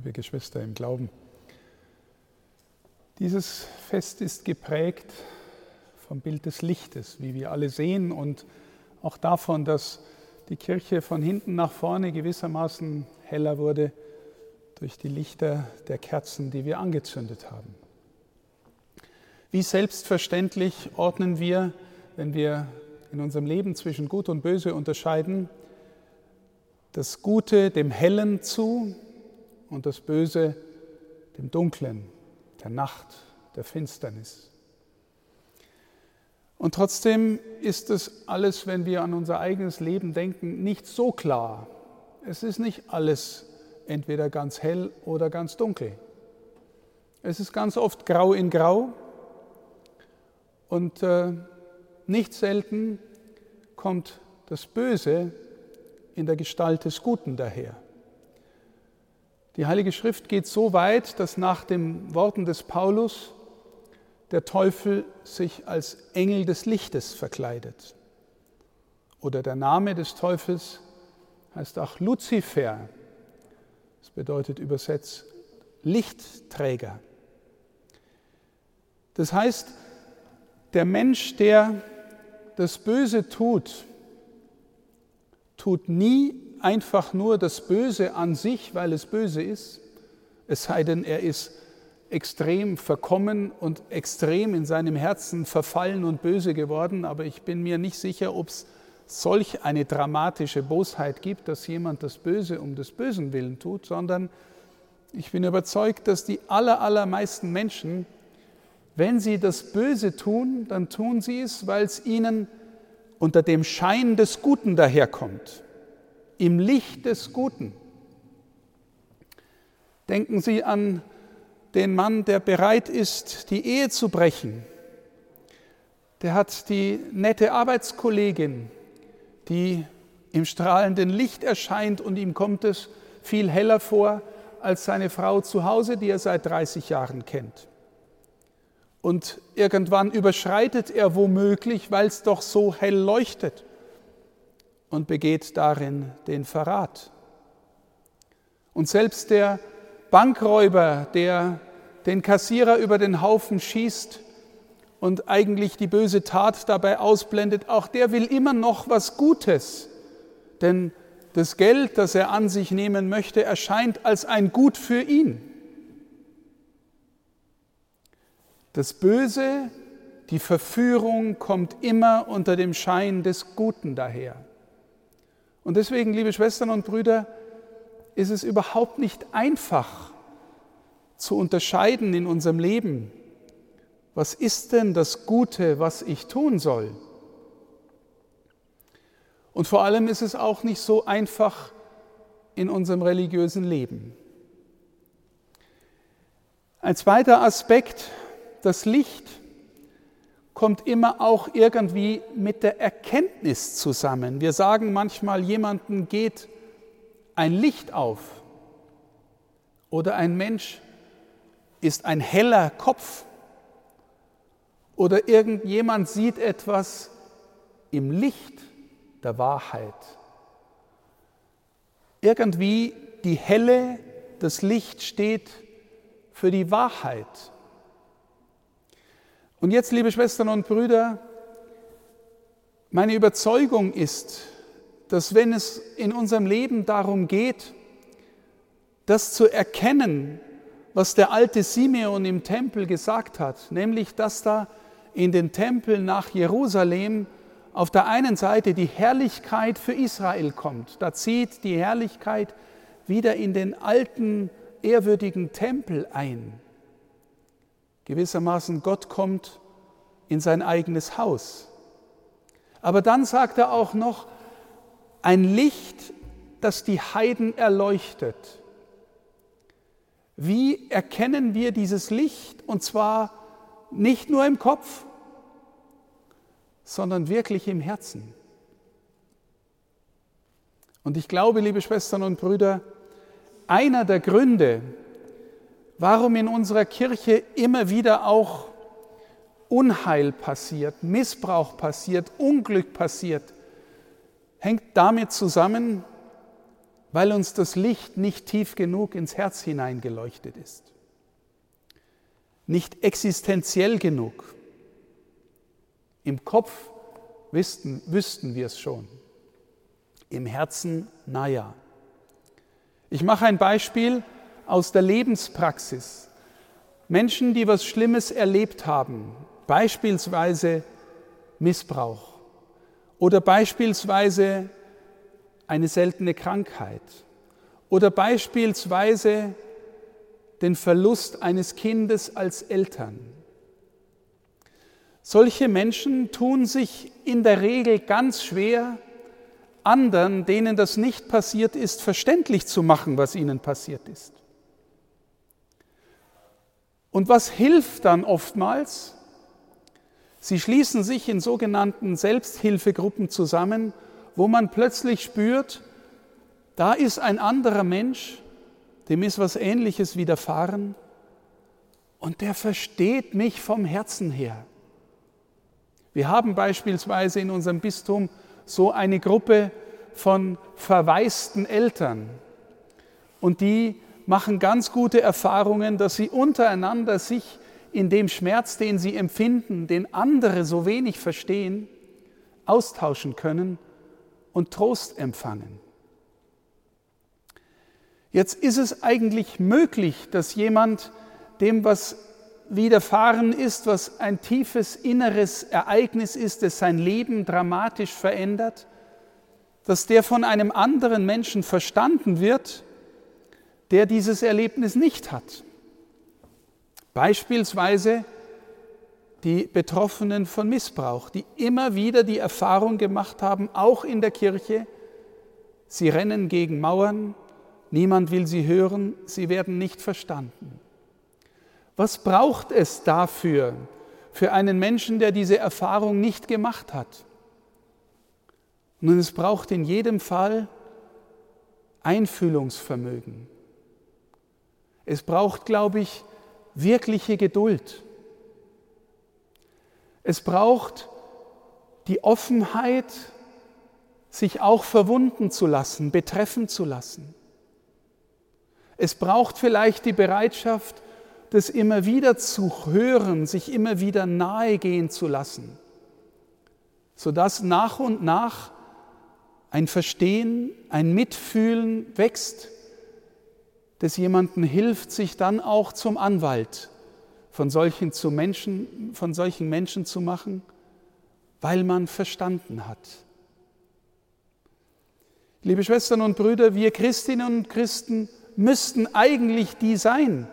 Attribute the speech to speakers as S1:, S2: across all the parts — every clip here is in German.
S1: liebe Geschwister im Glauben. Dieses Fest ist geprägt vom Bild des Lichtes, wie wir alle sehen, und auch davon, dass die Kirche von hinten nach vorne gewissermaßen heller wurde durch die Lichter der Kerzen, die wir angezündet haben. Wie selbstverständlich ordnen wir, wenn wir in unserem Leben zwischen Gut und Böse unterscheiden, das Gute dem Hellen zu und das Böse dem Dunklen, der Nacht, der Finsternis. Und trotzdem ist es alles, wenn wir an unser eigenes Leben denken, nicht so klar. Es ist nicht alles entweder ganz hell oder ganz dunkel. Es ist ganz oft grau in grau und äh, nicht selten kommt das Böse in der Gestalt des Guten daher. Die Heilige Schrift geht so weit, dass nach den Worten des Paulus der Teufel sich als Engel des Lichtes verkleidet. Oder der Name des Teufels heißt auch Luzifer. Das bedeutet übersetzt Lichtträger. Das heißt, der Mensch, der das Böse tut, tut nie einfach nur das Böse an sich, weil es böse ist, es sei denn, er ist extrem verkommen und extrem in seinem Herzen verfallen und böse geworden, aber ich bin mir nicht sicher, ob es solch eine dramatische Bosheit gibt, dass jemand das Böse um des Bösen willen tut, sondern ich bin überzeugt, dass die aller, allermeisten Menschen, wenn sie das Böse tun, dann tun sie es, weil es ihnen unter dem Schein des Guten daherkommt, im Licht des Guten. Denken Sie an den Mann, der bereit ist, die Ehe zu brechen. Der hat die nette Arbeitskollegin, die im strahlenden Licht erscheint und ihm kommt es viel heller vor als seine Frau zu Hause, die er seit 30 Jahren kennt. Und irgendwann überschreitet er womöglich, weil es doch so hell leuchtet und begeht darin den Verrat. Und selbst der Bankräuber, der den Kassierer über den Haufen schießt und eigentlich die böse Tat dabei ausblendet, auch der will immer noch was Gutes. Denn das Geld, das er an sich nehmen möchte, erscheint als ein Gut für ihn. Das Böse, die Verführung kommt immer unter dem Schein des Guten daher. Und deswegen, liebe Schwestern und Brüder, ist es überhaupt nicht einfach zu unterscheiden in unserem Leben, was ist denn das Gute, was ich tun soll? Und vor allem ist es auch nicht so einfach in unserem religiösen Leben. Ein zweiter Aspekt, das Licht kommt immer auch irgendwie mit der Erkenntnis zusammen. Wir sagen manchmal, jemanden geht ein Licht auf oder ein Mensch ist ein heller Kopf oder irgendjemand sieht etwas im Licht der Wahrheit. Irgendwie die Helle, das Licht steht für die Wahrheit. Und jetzt, liebe Schwestern und Brüder, meine Überzeugung ist, dass wenn es in unserem Leben darum geht, das zu erkennen, was der alte Simeon im Tempel gesagt hat, nämlich dass da in den Tempel nach Jerusalem auf der einen Seite die Herrlichkeit für Israel kommt. Da zieht die Herrlichkeit wieder in den alten, ehrwürdigen Tempel ein. Gewissermaßen, Gott kommt in sein eigenes Haus. Aber dann sagt er auch noch, ein Licht, das die Heiden erleuchtet. Wie erkennen wir dieses Licht? Und zwar nicht nur im Kopf, sondern wirklich im Herzen. Und ich glaube, liebe Schwestern und Brüder, einer der Gründe, warum in unserer Kirche immer wieder auch Unheil passiert, Missbrauch passiert, Unglück passiert, hängt damit zusammen, weil uns das Licht nicht tief genug ins Herz hineingeleuchtet ist, nicht existenziell genug. Im Kopf wüssten, wüssten wir es schon, im Herzen, naja. Ich mache ein Beispiel aus der Lebenspraxis. Menschen, die was Schlimmes erlebt haben, beispielsweise Missbrauch oder beispielsweise eine seltene Krankheit oder beispielsweise den Verlust eines Kindes als Eltern. Solche Menschen tun sich in der Regel ganz schwer, anderen, denen das nicht passiert ist, verständlich zu machen, was ihnen passiert ist. Und was hilft dann oftmals? Sie schließen sich in sogenannten Selbsthilfegruppen zusammen, wo man plötzlich spürt, da ist ein anderer Mensch, dem ist was Ähnliches widerfahren und der versteht mich vom Herzen her. Wir haben beispielsweise in unserem Bistum so eine Gruppe von verwaisten Eltern und die machen ganz gute Erfahrungen, dass sie untereinander sich in dem Schmerz, den sie empfinden, den andere so wenig verstehen, austauschen können und Trost empfangen. Jetzt ist es eigentlich möglich, dass jemand, dem was widerfahren ist, was ein tiefes inneres Ereignis ist, das sein Leben dramatisch verändert, dass der von einem anderen Menschen verstanden wird der dieses Erlebnis nicht hat. Beispielsweise die Betroffenen von Missbrauch, die immer wieder die Erfahrung gemacht haben, auch in der Kirche, sie rennen gegen Mauern, niemand will sie hören, sie werden nicht verstanden. Was braucht es dafür, für einen Menschen, der diese Erfahrung nicht gemacht hat? Nun, es braucht in jedem Fall Einfühlungsvermögen. Es braucht, glaube ich, wirkliche Geduld. Es braucht die Offenheit, sich auch verwunden zu lassen, betreffen zu lassen. Es braucht vielleicht die Bereitschaft, das immer wieder zu hören, sich immer wieder nahe gehen zu lassen, sodass nach und nach ein Verstehen, ein Mitfühlen wächst das jemandem hilft, sich dann auch zum Anwalt von solchen, zu Menschen, von solchen Menschen zu machen, weil man verstanden hat. Liebe Schwestern und Brüder, wir Christinnen und Christen müssten eigentlich die sein,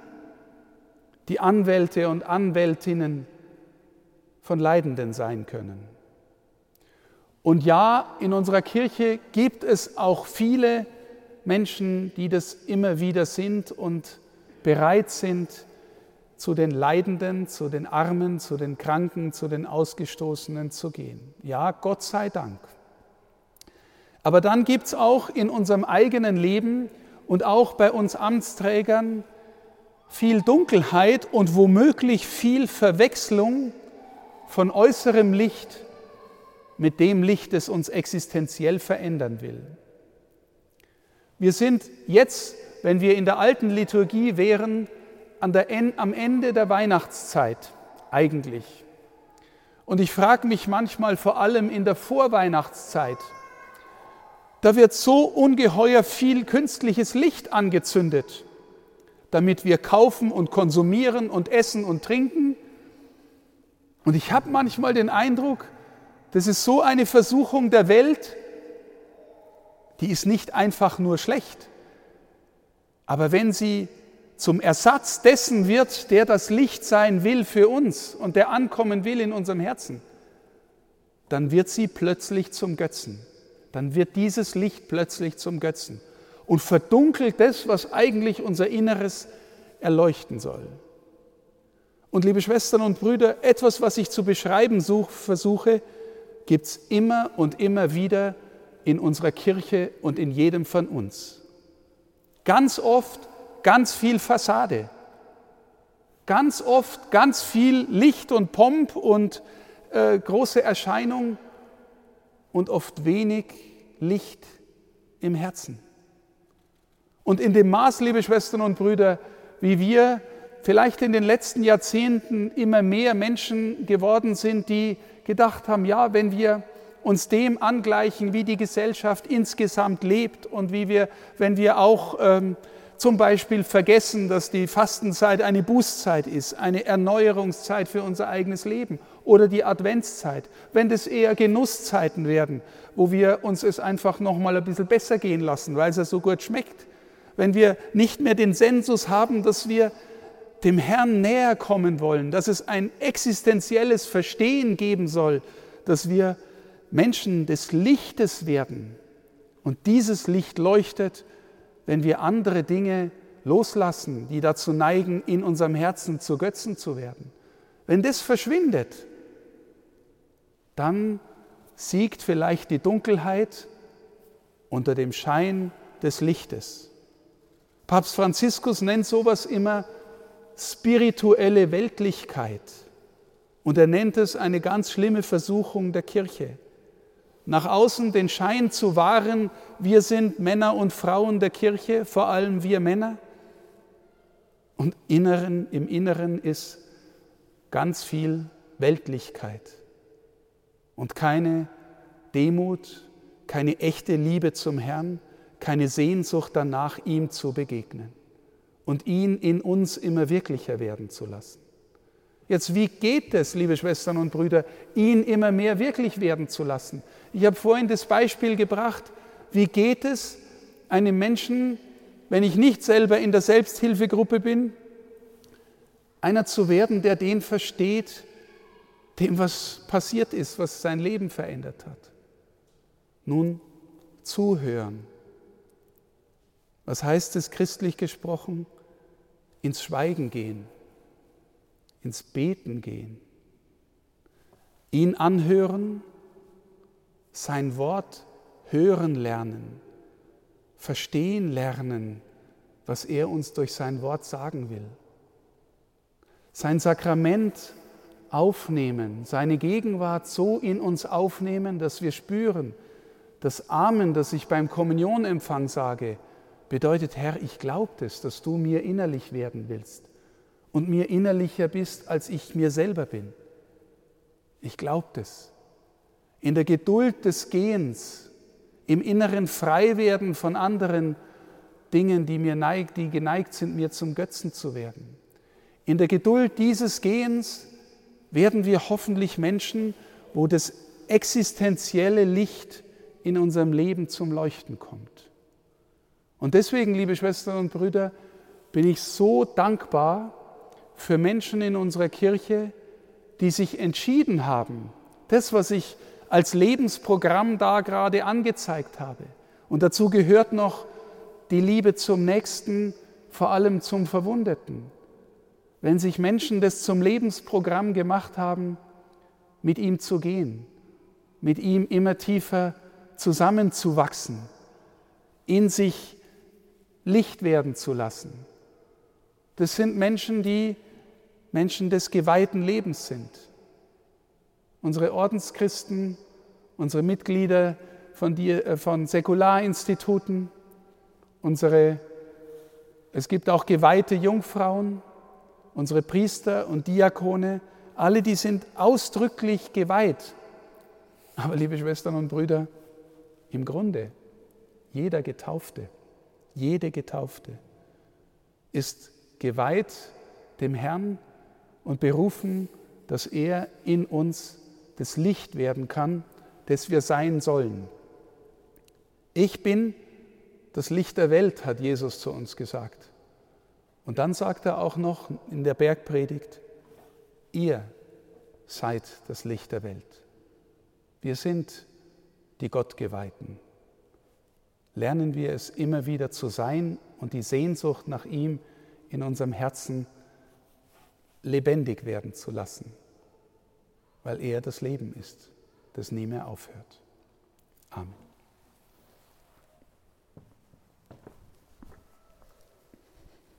S1: die Anwälte und Anwältinnen von Leidenden sein können. Und ja, in unserer Kirche gibt es auch viele Menschen, die das immer wieder sind und bereit sind, zu den Leidenden, zu den Armen, zu den Kranken, zu den Ausgestoßenen zu gehen. Ja, Gott sei Dank. Aber dann gibt es auch in unserem eigenen Leben und auch bei uns Amtsträgern viel Dunkelheit und womöglich viel Verwechslung von äußerem Licht mit dem Licht, das uns existenziell verändern will. Wir sind jetzt, wenn wir in der alten Liturgie wären, am Ende der Weihnachtszeit eigentlich. Und ich frage mich manchmal vor allem in der Vorweihnachtszeit, da wird so ungeheuer viel künstliches Licht angezündet, damit wir kaufen und konsumieren und essen und trinken. Und ich habe manchmal den Eindruck, das ist so eine Versuchung der Welt, die ist nicht einfach nur schlecht. Aber wenn sie zum Ersatz dessen wird, der das Licht sein will für uns und der ankommen will in unserem Herzen, dann wird sie plötzlich zum Götzen. Dann wird dieses Licht plötzlich zum Götzen und verdunkelt das, was eigentlich unser Inneres erleuchten soll. Und liebe Schwestern und Brüder, etwas, was ich zu beschreiben such, versuche, gibt es immer und immer wieder in unserer Kirche und in jedem von uns. Ganz oft ganz viel Fassade, ganz oft ganz viel Licht und Pomp und äh, große Erscheinung und oft wenig Licht im Herzen Und in dem Maß, liebe Schwestern und Brüder, wie wir vielleicht in den letzten Jahrzehnten immer mehr Menschen geworden sind, die gedacht haben, ja, wenn wir uns dem angleichen, wie die Gesellschaft insgesamt lebt und wie wir, wenn wir auch ähm, zum Beispiel vergessen, dass die Fastenzeit eine Bußzeit ist, eine Erneuerungszeit für unser eigenes Leben oder die Adventszeit, wenn das eher Genusszeiten werden, wo wir uns es einfach noch mal ein bisschen besser gehen lassen, weil es ja so gut schmeckt, wenn wir nicht mehr den Sensus haben, dass wir dem Herrn näher kommen wollen, dass es ein existenzielles Verstehen geben soll, dass wir Menschen des Lichtes werden. Und dieses Licht leuchtet wenn wir andere Dinge loslassen, die dazu neigen, in unserem Herzen zu Götzen zu werden. Wenn das verschwindet, dann siegt vielleicht die Dunkelheit unter dem Schein des Lichtes. Papst Franziskus nennt sowas immer spirituelle Weltlichkeit und er nennt es eine ganz schlimme Versuchung der Kirche nach außen den Schein zu wahren, wir sind Männer und Frauen der Kirche, vor allem wir Männer. Und inneren, im Inneren ist ganz viel Weltlichkeit und keine Demut, keine echte Liebe zum Herrn, keine Sehnsucht danach, ihm zu begegnen und ihn in uns immer wirklicher werden zu lassen. Jetzt, wie geht es, liebe Schwestern und Brüder, ihn immer mehr wirklich werden zu lassen? Ich habe vorhin das Beispiel gebracht, wie geht es einem Menschen, wenn ich nicht selber in der Selbsthilfegruppe bin, einer zu werden, der den versteht, dem was passiert ist, was sein Leben verändert hat. Nun, zuhören. Was heißt es christlich gesprochen? Ins Schweigen gehen ins Beten gehen, ihn anhören, sein Wort hören lernen, verstehen lernen, was er uns durch sein Wort sagen will. Sein Sakrament aufnehmen, seine Gegenwart so in uns aufnehmen, dass wir spüren, das Amen, das ich beim Kommunionempfang sage, bedeutet, Herr, ich glaube es, dass du mir innerlich werden willst und mir innerlicher bist, als ich mir selber bin. Ich glaube das. In der Geduld des Gehens, im inneren Freiwerden von anderen Dingen, die mir neigt, die geneigt sind, mir zum Götzen zu werden. In der Geduld dieses Gehens werden wir hoffentlich Menschen, wo das existenzielle Licht in unserem Leben zum Leuchten kommt. Und deswegen, liebe Schwestern und Brüder, bin ich so dankbar, für Menschen in unserer Kirche, die sich entschieden haben, das, was ich als Lebensprogramm da gerade angezeigt habe. Und dazu gehört noch die Liebe zum Nächsten, vor allem zum Verwundeten. Wenn sich Menschen das zum Lebensprogramm gemacht haben, mit ihm zu gehen, mit ihm immer tiefer zusammenzuwachsen, in sich Licht werden zu lassen. Das sind Menschen, die Menschen des geweihten Lebens sind. Unsere Ordenschristen, unsere Mitglieder von, die, äh, von Säkularinstituten, unsere, es gibt auch geweihte Jungfrauen, unsere Priester und Diakone, alle die sind ausdrücklich geweiht. Aber liebe Schwestern und Brüder, im Grunde, jeder Getaufte, jede Getaufte ist geweiht dem Herrn und berufen, dass er in uns das Licht werden kann, das wir sein sollen. Ich bin das Licht der Welt, hat Jesus zu uns gesagt. Und dann sagt er auch noch in der Bergpredigt, ihr seid das Licht der Welt. Wir sind die Gottgeweihten. Lernen wir es immer wieder zu sein und die Sehnsucht nach ihm in unserem Herzen zu lebendig werden zu lassen, weil er das Leben ist, das nie mehr aufhört. Amen.